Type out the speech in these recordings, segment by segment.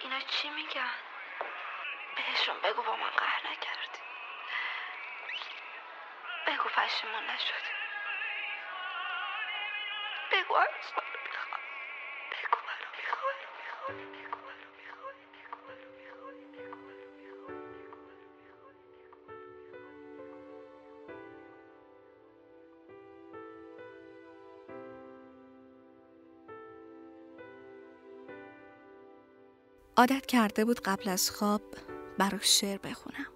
اینا چی میگن؟ بهشون بگو با من قهر نکردی. بگو پشیمون نشدی. بگو هنوز منو می‌خوای بگو منو می‌خوای عادت کرده بود قبل از خواب براش شعر بخونم.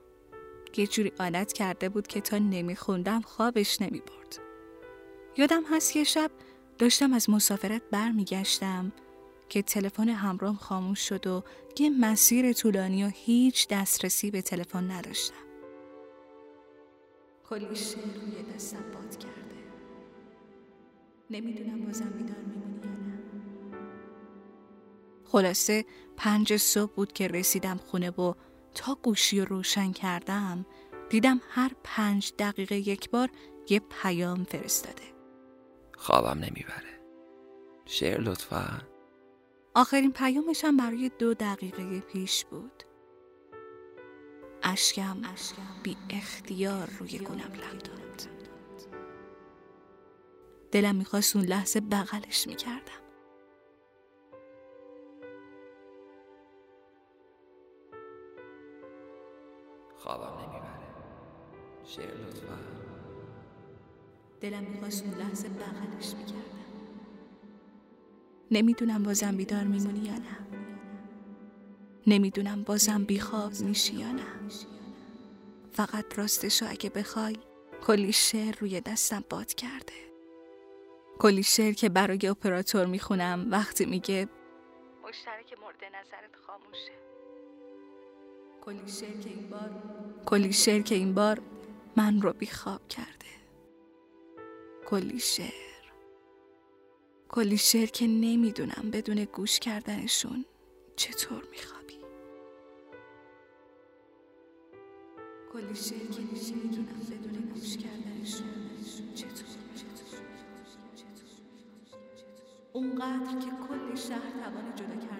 یه جوری عادت کرده بود که تا نمیخوندم خوابش نمی‌برد. یادم هست یه شب داشتم از مسافرت برمیگشتم که تلفن همراهم خاموش شد و یه مسیر طولانی و هیچ دسترسی به تلفن نداشتم. کلی شعر روی دستم باد کرده. نمی‌دونم بازم بیدار میمونی یا نه. خلاصه پنج صبح بود که رسیدم خونه و تا گوشی رو روشن کردم دیدم هر پنج دقیقه یک بار یه پیام فرستاده. خوابم نمی‌بره. شعر لطفا. آخرین پیامشم برای دو دقیقه پیش بود. اشکم بی اختیار روی گونم لم داد دلم می‌خواست اون لحظه بغلش می‌کردم. خوابم نمی‌بره. شعر لطفا. دلم می‌خواست اون لحظه بغلش می‌کردم. نمی‌دونم بازم بیدار میمونی یا نه. نمی‌دونم بازم بیخواب میشی یا نه. فقط راستشو اگه بخوای کلی شعر روی دستم باد کرده. کلی شعر که برای اپراتور می‌خونم وقتی میگه مشترک مورد نظرت خاموشه. کلی که این بار کلی شعر که این بار من رو بیخواب کرده. کلی شعر کلی شعر که نمی‌دونم بدون گوش کردنشون چطور میخوابی. کلی شعر که نمی‌دونم بدون گوش کردنشون چطور اونقدر که کل شهر توان جدا کردنمون